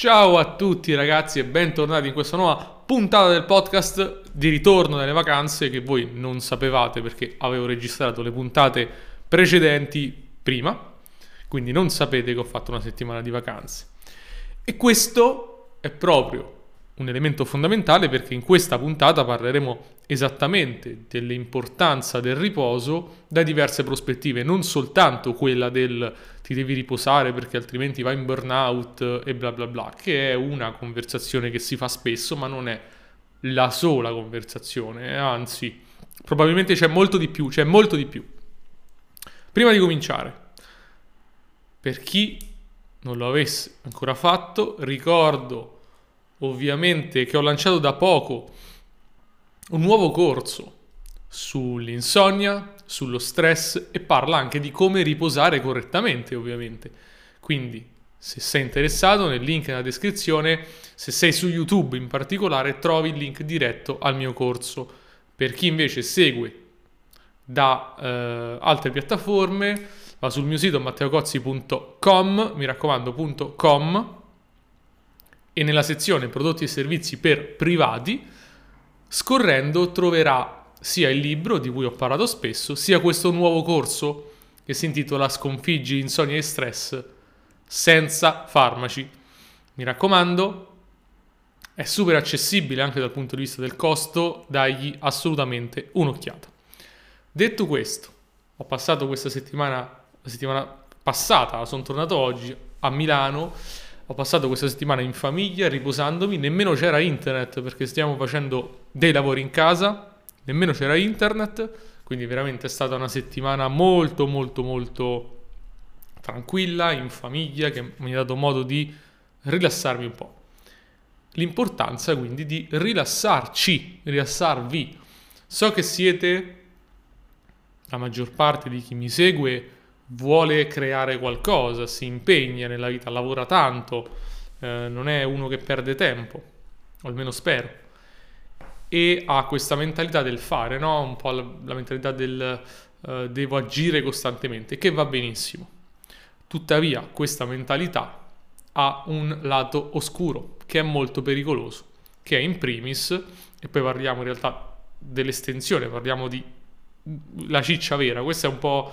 Ciao a tutti ragazzi e bentornati in questa nuova puntata del podcast di ritorno dalle vacanze che voi non sapevate perché avevo registrato le puntate precedenti prima, quindi non sapete che ho fatto una settimana di vacanze. E questo è proprio un elemento fondamentale perché in questa puntata parleremo esattamente dell'importanza del riposo da diverse prospettive, non soltanto quella del ti devi riposare perché altrimenti vai in burnout e bla bla bla, che è una conversazione che si fa spesso, ma non è la sola conversazione, anzi, probabilmente c'è molto di più, c'è molto di più. Prima di cominciare, per chi non lo avesse ancora fatto, ricordo ovviamente che ho lanciato da poco un nuovo corso sull'insonnia, sullo stress e parla anche di come riposare correttamente, ovviamente. Quindi, se sei interessato, nel link nella descrizione, se sei su YouTube in particolare, trovi il link diretto al mio corso. Per chi invece segue da eh, altre piattaforme, va sul mio sito matteocozzi.com, mi raccomando .com e nella sezione prodotti e servizi per privati, scorrendo troverà sia il libro di cui ho parlato spesso, sia questo nuovo corso che si intitola Sconfiggi insonnia e stress senza farmaci. Mi raccomando, è super accessibile anche dal punto di vista del costo, dagli assolutamente un'occhiata. Detto questo, ho passato questa settimana, la settimana passata, sono tornato oggi a Milano ho passato questa settimana in famiglia, riposandomi, nemmeno c'era internet perché stiamo facendo dei lavori in casa, nemmeno c'era internet, quindi veramente è stata una settimana molto molto molto tranquilla, in famiglia, che mi ha dato modo di rilassarmi un po'. L'importanza quindi di rilassarci, rilassarvi. So che siete, la maggior parte di chi mi segue, vuole creare qualcosa, si impegna nella vita, lavora tanto, eh, non è uno che perde tempo, o almeno spero. E ha questa mentalità del fare, no? un po' la, la mentalità del uh, devo agire costantemente, che va benissimo. Tuttavia, questa mentalità ha un lato oscuro, che è molto pericoloso, che è in primis, e poi parliamo in realtà dell'estensione, parliamo di la ciccia vera, questa è un po'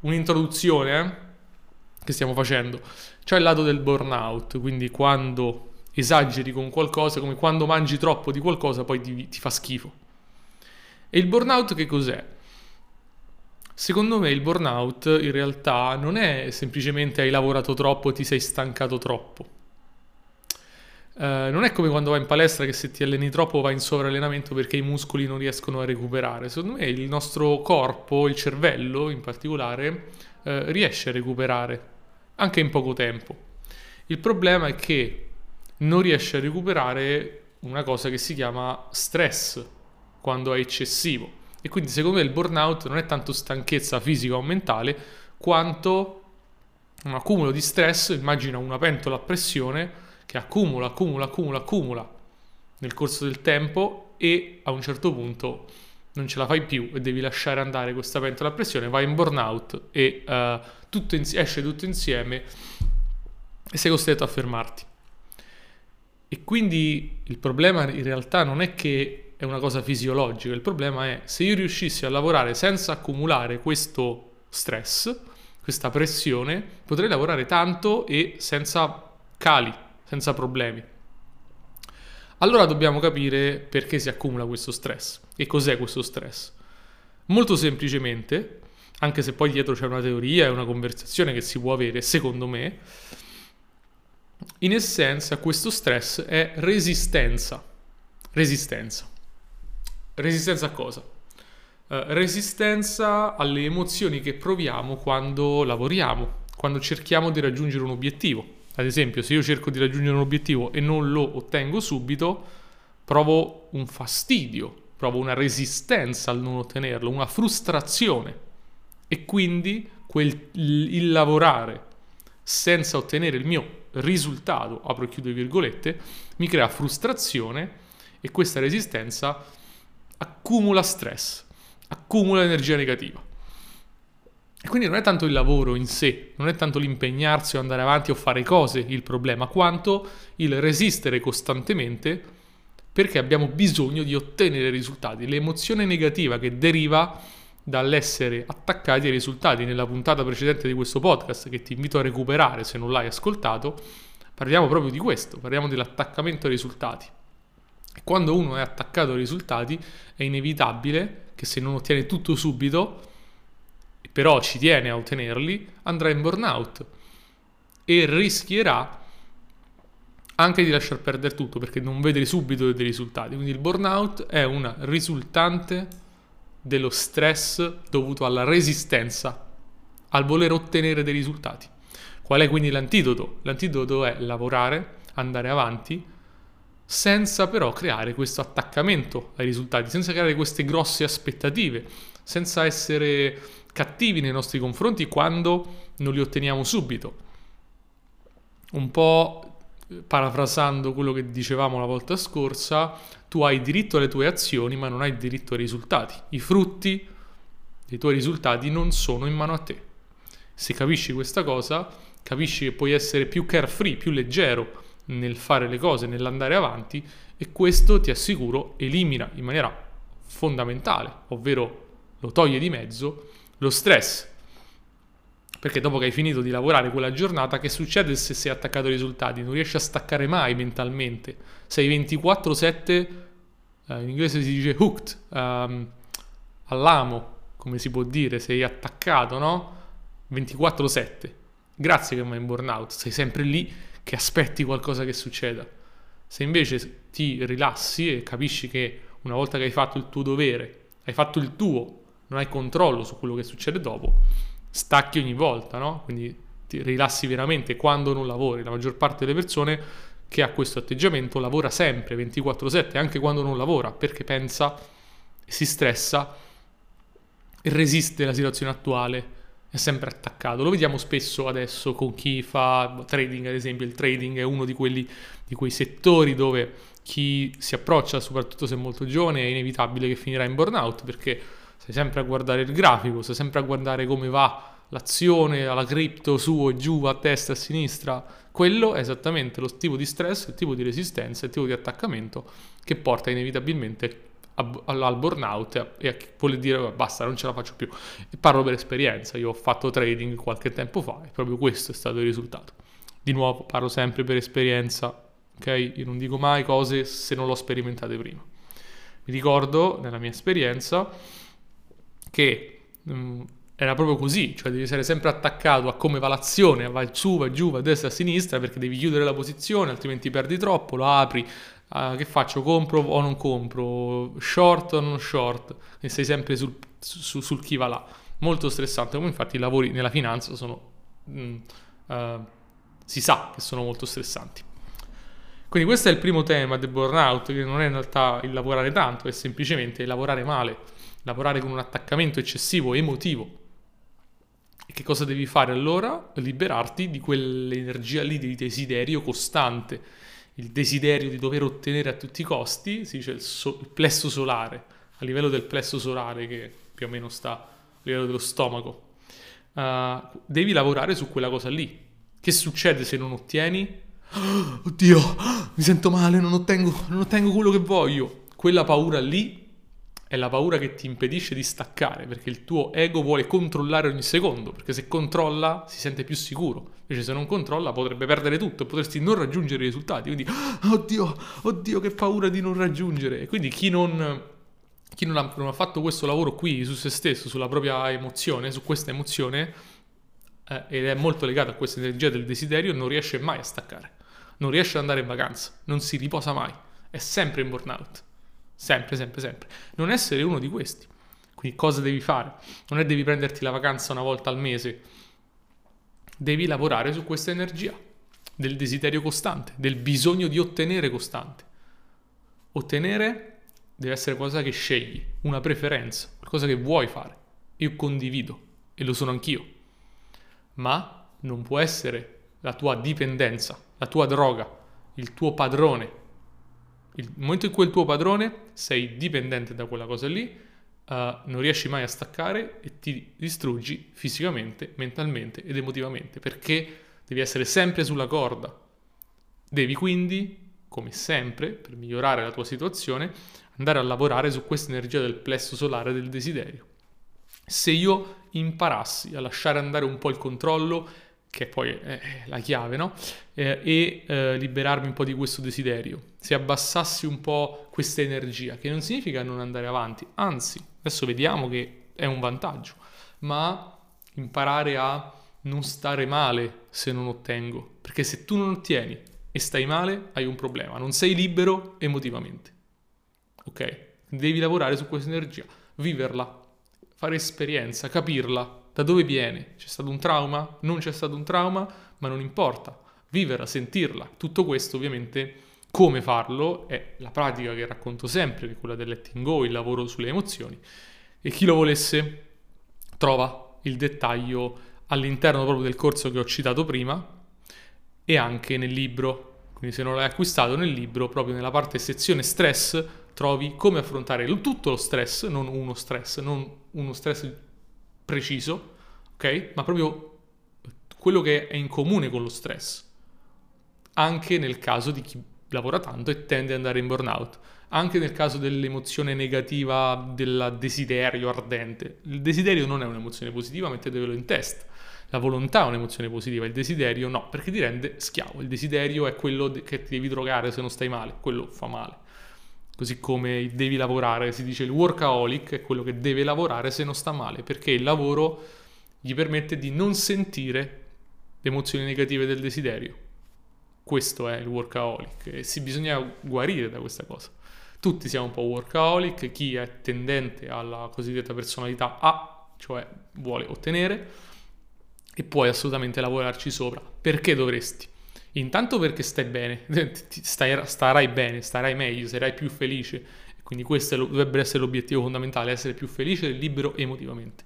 un'introduzione eh, che stiamo facendo. C'è il lato del burnout, quindi quando esageri con qualcosa, come quando mangi troppo di qualcosa, poi ti, ti fa schifo. E il burnout che cos'è? Secondo me il burnout in realtà non è semplicemente hai lavorato troppo, ti sei stancato troppo. Uh, non è come quando vai in palestra che se ti alleni troppo vai in sovrallenamento perché i muscoli non riescono a recuperare. Secondo me il nostro corpo, il cervello in particolare, uh, riesce a recuperare anche in poco tempo. Il problema è che non riesce a recuperare una cosa che si chiama stress quando è eccessivo. E quindi secondo me il burnout non è tanto stanchezza fisica o mentale quanto un accumulo di stress, immagina una pentola a pressione che accumula, accumula, accumula, accumula nel corso del tempo e a un certo punto non ce la fai più e devi lasciare andare questa pentola a pressione, vai in burnout e uh, tutto in, esce tutto insieme e sei costretto a fermarti. E quindi il problema in realtà non è che è una cosa fisiologica, il problema è se io riuscissi a lavorare senza accumulare questo stress, questa pressione, potrei lavorare tanto e senza cali, senza problemi. Allora dobbiamo capire perché si accumula questo stress e cos'è questo stress. Molto semplicemente, anche se poi dietro c'è una teoria e una conversazione che si può avere, secondo me, in essenza questo stress è resistenza. Resistenza. Resistenza a cosa? Uh, resistenza alle emozioni che proviamo quando lavoriamo, quando cerchiamo di raggiungere un obiettivo. Ad esempio, se io cerco di raggiungere un obiettivo e non lo ottengo subito, provo un fastidio, provo una resistenza al non ottenerlo, una frustrazione. E quindi quel, il lavorare senza ottenere il mio risultato, apro e chiudo virgolette, mi crea frustrazione e questa resistenza accumula stress, accumula energia negativa. E quindi non è tanto il lavoro in sé, non è tanto l'impegnarsi o andare avanti o fare cose il problema, quanto il resistere costantemente perché abbiamo bisogno di ottenere risultati. L'emozione negativa che deriva dall'essere attaccati ai risultati. Nella puntata precedente di questo podcast, che ti invito a recuperare se non l'hai ascoltato, parliamo proprio di questo, parliamo dell'attaccamento ai risultati. E quando uno è attaccato ai risultati è inevitabile che se non ottiene tutto subito, però ci tiene a ottenerli, andrà in burnout e rischierà anche di lasciar perdere tutto perché non vede subito dei risultati. Quindi il burnout è una risultante dello stress dovuto alla resistenza, al voler ottenere dei risultati. Qual è quindi l'antidoto? L'antidoto è lavorare, andare avanti, senza però creare questo attaccamento ai risultati, senza creare queste grosse aspettative, senza essere cattivi nei nostri confronti quando non li otteniamo subito. Un po' parafrasando quello che dicevamo la volta scorsa, tu hai diritto alle tue azioni ma non hai diritto ai risultati. I frutti dei tuoi risultati non sono in mano a te. Se capisci questa cosa, capisci che puoi essere più carefree, più leggero nel fare le cose, nell'andare avanti e questo ti assicuro elimina in maniera fondamentale, ovvero lo toglie di mezzo lo stress. Perché dopo che hai finito di lavorare quella giornata, che succede se sei attaccato ai risultati? Non riesci a staccare mai mentalmente. Sei 24-7, eh, in inglese si dice hooked, um, all'amo, come si può dire, sei attaccato, no? 24-7. Grazie che vai in burnout, sei sempre lì che aspetti qualcosa che succeda. Se invece ti rilassi e capisci che una volta che hai fatto il tuo dovere, hai fatto il tuo non hai controllo su quello che succede dopo, stacchi ogni volta, no? Quindi ti rilassi veramente quando non lavori. La maggior parte delle persone che ha questo atteggiamento lavora sempre 24/7, anche quando non lavora, perché pensa, si stressa resiste alla situazione attuale, è sempre attaccato. Lo vediamo spesso adesso con chi fa trading, ad esempio, il trading è uno di quelli di quei settori dove chi si approccia, soprattutto se è molto giovane, è inevitabile che finirà in burnout perché stai sempre a guardare il grafico, stai sempre a guardare come va l'azione, la cripto su e giù, a destra e a sinistra, quello è esattamente lo tipo di stress, il tipo di resistenza, il tipo di attaccamento che porta inevitabilmente al burnout e a chi vuole dire basta non ce la faccio più. E parlo per esperienza io ho fatto trading qualche tempo fa e proprio questo è stato il risultato. Di nuovo parlo sempre per esperienza ok? Io non dico mai cose se non l'ho sperimentate prima. Mi ricordo nella mia esperienza che um, era proprio così, cioè devi essere sempre attaccato a come va l'azione, vai su, vai giù, vai a destra, a sinistra, perché devi chiudere la posizione, altrimenti perdi troppo, lo apri, uh, che faccio, compro o non compro, short o non short, e sei sempre sul, su, sul chi va là. Molto stressante, come infatti i lavori nella finanza sono, mm, uh, si sa che sono molto stressanti. Quindi questo è il primo tema del burnout, che non è in realtà il lavorare tanto, è semplicemente lavorare male lavorare con un attaccamento eccessivo emotivo. E che cosa devi fare allora? Liberarti di quell'energia lì di desiderio costante, il desiderio di dover ottenere a tutti i costi, si dice il, so- il plesso solare, a livello del plesso solare che più o meno sta a livello dello stomaco. Uh, devi lavorare su quella cosa lì. Che succede se non ottieni? Oh, oddio, mi sento male, non ottengo, non ottengo quello che voglio. Quella paura lì è la paura che ti impedisce di staccare, perché il tuo ego vuole controllare ogni secondo, perché se controlla si sente più sicuro. Invece se non controlla potrebbe perdere tutto e potresti non raggiungere i risultati. Quindi, oh, oddio, oddio, che paura di non raggiungere. E quindi chi non, chi non ha, non ha, fatto questo lavoro qui su se stesso, sulla propria emozione, su questa emozione, eh, ed è molto legato a questa energia del desiderio, non riesce mai a staccare. Non riesce ad andare in vacanza, non si riposa mai, è sempre in burnout. Sempre, sempre, sempre. Non essere uno di questi. Quindi cosa devi fare? Non è devi prenderti la vacanza una volta al mese. Devi lavorare su questa energia del desiderio costante, del bisogno di ottenere costante. Ottenere deve essere qualcosa che scegli, una preferenza, qualcosa che vuoi fare. Io condivido e lo sono anch'io. Ma non può essere la tua dipendenza, la tua droga, il tuo padrone, il momento in cui il tuo padrone sei dipendente da quella cosa lì, uh, non riesci mai a staccare e ti distruggi fisicamente, mentalmente ed emotivamente perché devi essere sempre sulla corda. Devi quindi, come sempre, per migliorare la tua situazione, andare a lavorare su questa energia del plesso solare del desiderio. Se io imparassi a lasciare andare un po' il controllo, che poi è la chiave, no? Eh, e eh, liberarmi un po' di questo desiderio. Se abbassassi un po' questa energia, che non significa non andare avanti, anzi, adesso vediamo che è un vantaggio, ma imparare a non stare male se non ottengo, perché se tu non ottieni e stai male, hai un problema, non sei libero emotivamente. Ok? Devi lavorare su questa energia, viverla, fare esperienza, capirla, da dove viene? C'è stato un trauma? Non c'è stato un trauma? Ma non importa, viverla, sentirla. Tutto questo ovviamente come farlo è la pratica che racconto sempre, che è quella del letting go, il lavoro sulle emozioni. E chi lo volesse trova il dettaglio all'interno proprio del corso che ho citato prima e anche nel libro. Quindi se non l'hai acquistato nel libro, proprio nella parte sezione stress, trovi come affrontare tutto lo stress, non uno stress, non uno stress preciso, ok? Ma proprio quello che è in comune con lo stress. Anche nel caso di chi lavora tanto e tende ad andare in burnout. Anche nel caso dell'emozione negativa del desiderio ardente. Il desiderio non è un'emozione positiva, mettetevelo in testa. La volontà è un'emozione positiva, il desiderio no, perché ti rende schiavo. Il desiderio è quello che ti devi drogare se non stai male, quello fa male. Così come devi lavorare, si dice il workaholic è quello che deve lavorare se non sta male, perché il lavoro gli permette di non sentire le emozioni negative del desiderio. Questo è il workaholic e si bisogna guarire da questa cosa. Tutti siamo un po' workaholic, chi è tendente alla cosiddetta personalità A, cioè vuole ottenere, e puoi assolutamente lavorarci sopra. Perché dovresti? Intanto perché stai bene, stai, starai bene, starai meglio, sarai più felice. Quindi questo dovrebbe essere l'obiettivo fondamentale, essere più felice e libero emotivamente.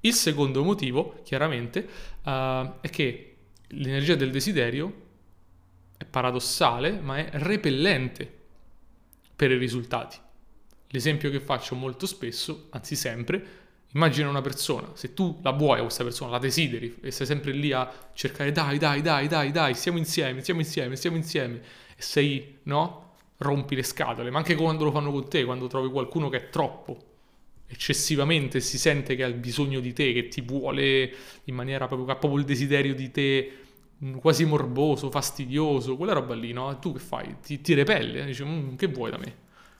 Il secondo motivo, chiaramente, uh, è che l'energia del desiderio è paradossale, ma è repellente per i risultati. L'esempio che faccio molto spesso, anzi sempre, Immagina una persona, se tu la vuoi questa persona, la desideri e sei sempre lì a cercare dai, dai, dai, dai, dai, stiamo insieme, stiamo insieme, stiamo insieme e sei, no? Rompi le scatole, ma anche quando lo fanno con te, quando trovi qualcuno che è troppo, eccessivamente si sente che ha bisogno di te, che ti vuole in maniera proprio, ha proprio il desiderio di te mm, quasi morboso, fastidioso, quella roba lì, no? Tu che fai? Ti, ti repelle, dici, mm, che vuoi da me?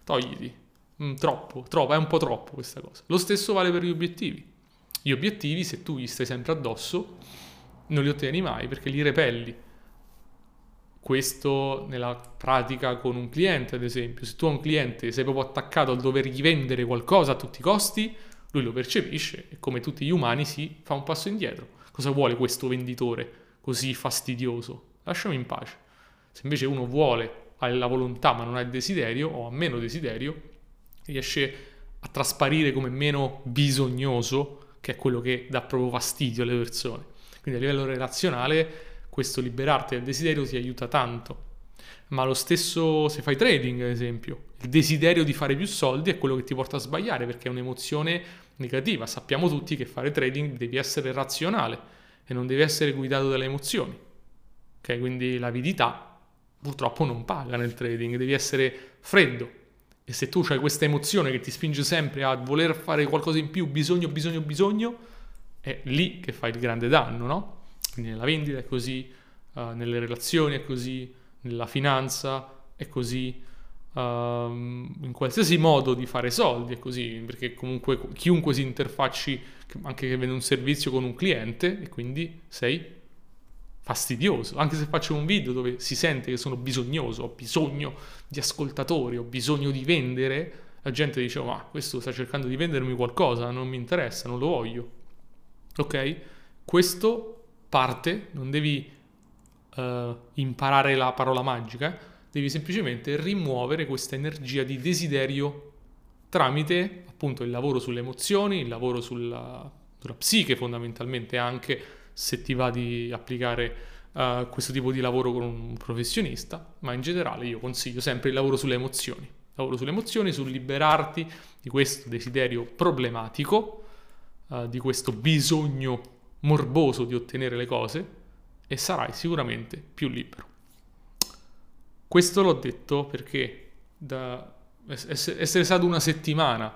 Togliti. Mm, troppo, troppo, è un po' troppo questa cosa. Lo stesso vale per gli obiettivi. Gli obiettivi, se tu gli stai sempre addosso, non li ottieni mai perché li repelli. Questo nella pratica con un cliente, ad esempio. Se tu a un cliente sei proprio attaccato al dovergli vendere qualcosa a tutti i costi, lui lo percepisce e come tutti gli umani si fa un passo indietro. Cosa vuole questo venditore così fastidioso? Lasciami in pace. Se invece uno vuole, ha la volontà ma non ha il desiderio o ha meno desiderio, riesce a trasparire come meno bisognoso, che è quello che dà proprio fastidio alle persone. Quindi a livello relazionale questo liberarti dal desiderio ti aiuta tanto. Ma lo stesso se fai trading, ad esempio, il desiderio di fare più soldi è quello che ti porta a sbagliare perché è un'emozione negativa. Sappiamo tutti che fare trading devi essere razionale e non devi essere guidato dalle emozioni. Ok, quindi l'avidità purtroppo non paga nel trading, devi essere freddo, e se tu hai questa emozione che ti spinge sempre a voler fare qualcosa in più, bisogno, bisogno, bisogno, è lì che fai il grande danno, no? Quindi nella vendita è così, uh, nelle relazioni è così, nella finanza è così, uh, in qualsiasi modo di fare soldi è così, perché comunque chiunque si interfacci, anche che vende un servizio con un cliente, e quindi sei fastidioso, anche se faccio un video dove si sente che sono bisognoso, ho bisogno di ascoltatori, ho bisogno di vendere, la gente dice ma questo sta cercando di vendermi qualcosa, non mi interessa, non lo voglio. Ok? Questo parte, non devi uh, imparare la parola magica, devi semplicemente rimuovere questa energia di desiderio tramite appunto il lavoro sulle emozioni, il lavoro sulla, sulla psiche fondamentalmente anche se ti va di applicare uh, questo tipo di lavoro con un professionista, ma in generale io consiglio sempre il lavoro sulle emozioni. lavoro sulle emozioni, sul liberarti di questo desiderio problematico, uh, di questo bisogno morboso di ottenere le cose e sarai sicuramente più libero. Questo l'ho detto perché essere stato una settimana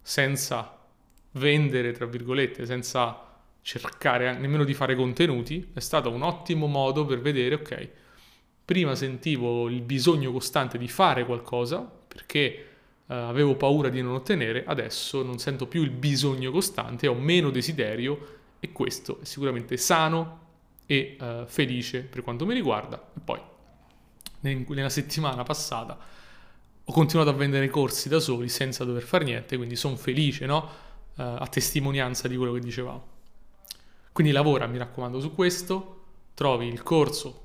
senza vendere, tra virgolette, senza cercare nemmeno di fare contenuti, è stato un ottimo modo per vedere, ok, prima sentivo il bisogno costante di fare qualcosa perché eh, avevo paura di non ottenere, adesso non sento più il bisogno costante, ho meno desiderio e questo è sicuramente sano e eh, felice per quanto mi riguarda. E poi nella settimana passata ho continuato a vendere corsi da soli senza dover fare niente, quindi sono felice, no? Uh, a testimonianza di quello che dicevamo. Quindi lavora, mi raccomando, su questo, trovi il corso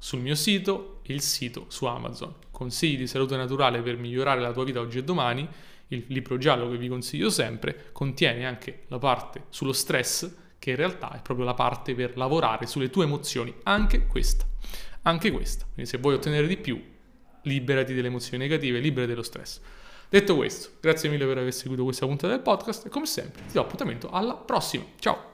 sul mio sito e il sito su Amazon. Consigli di salute naturale per migliorare la tua vita oggi e domani, il libro giallo che vi consiglio sempre, contiene anche la parte sullo stress, che in realtà è proprio la parte per lavorare sulle tue emozioni, anche questa. Anche questa. Quindi se vuoi ottenere di più, liberati delle emozioni negative, liberati dello stress. Detto questo, grazie mille per aver seguito questa puntata del podcast e come sempre ti do appuntamento alla prossima. Ciao!